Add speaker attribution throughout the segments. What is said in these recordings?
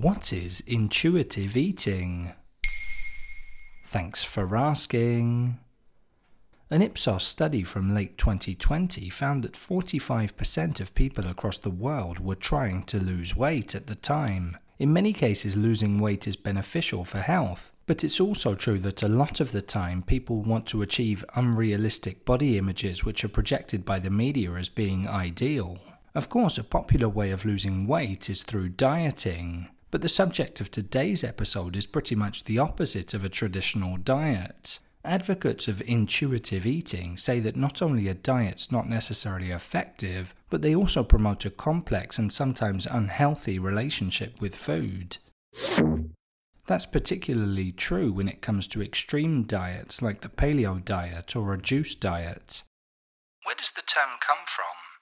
Speaker 1: What is intuitive eating? Thanks for asking. An Ipsos study from late 2020 found that 45% of people across the world were trying to lose weight at the time. In many cases, losing weight is beneficial for health, but it's also true that a lot of the time people want to achieve unrealistic body images which are projected by the media as being ideal. Of course, a popular way of losing weight is through dieting, but the subject of today's episode is pretty much the opposite of a traditional diet. Advocates of intuitive eating say that not only are diets not necessarily effective, but they also promote a complex and sometimes unhealthy relationship with food. That's particularly true when it comes to extreme diets like the paleo diet or a juice diet. Where does the term come from?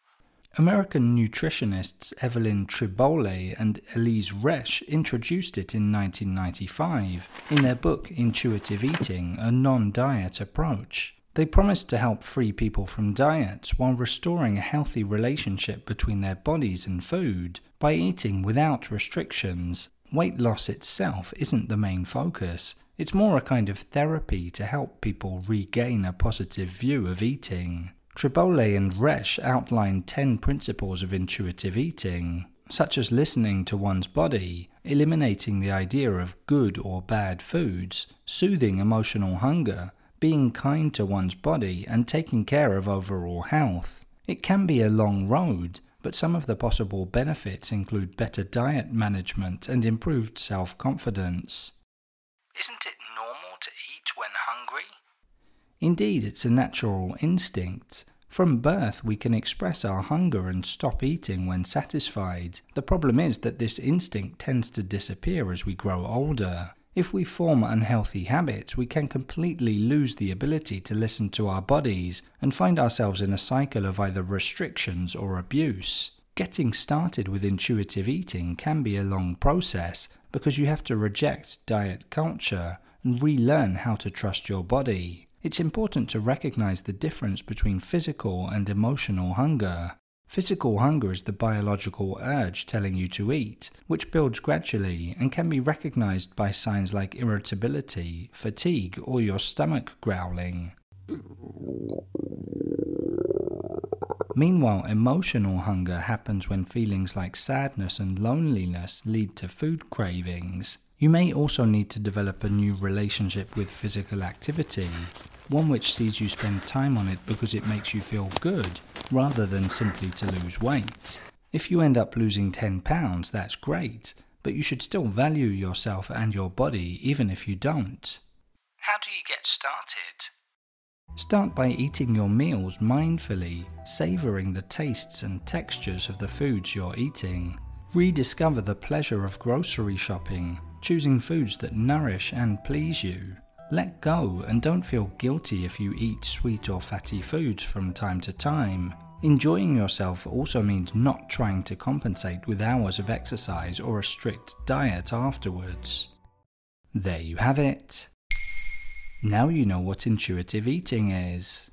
Speaker 1: American nutritionists Evelyn Tribole and Elise Resch introduced it in 1995 in their book Intuitive Eating A Non Diet Approach. They promised to help free people from diets while restoring a healthy relationship between their bodies and food by eating without restrictions. Weight loss itself isn't the main focus, it's more a kind of therapy to help people regain a positive view of eating. Tribole and Resch outline 10 principles of intuitive eating, such as listening to one's body, eliminating the idea of good or bad foods, soothing emotional hunger, being kind to one's body, and taking care of overall health. It can be a long road, but some of the possible benefits include better diet management and improved self confidence. Isn't it normal to eat when hungry? Indeed, it's a natural instinct. From birth, we can express our hunger and stop eating when satisfied. The problem is that this instinct tends to disappear as we grow older. If we form unhealthy habits, we can completely lose the ability to listen to our bodies and find ourselves in a cycle of either restrictions or abuse. Getting started with intuitive eating can be a long process because you have to reject diet culture and relearn how to trust your body. It's important to recognize the difference between physical and emotional hunger. Physical hunger is the biological urge telling you to eat, which builds gradually and can be recognized by signs like irritability, fatigue, or your stomach growling. Meanwhile, emotional hunger happens when feelings like sadness and loneliness lead to food cravings. You may also need to develop a new relationship with physical activity one which sees you spend time on it because it makes you feel good, rather than simply to lose weight. If you end up losing 10 pounds, that's great, but you should still value yourself and your body even if you don't. How do you get started? Start by eating your meals mindfully, savouring the tastes and textures of the foods you're eating. Rediscover the pleasure of grocery shopping, choosing foods that nourish and please you. Let go and don't feel guilty if you eat sweet or fatty foods from time to time. Enjoying yourself also means not trying to compensate with hours of exercise or a strict diet afterwards. There you have it. Now you know what intuitive eating is.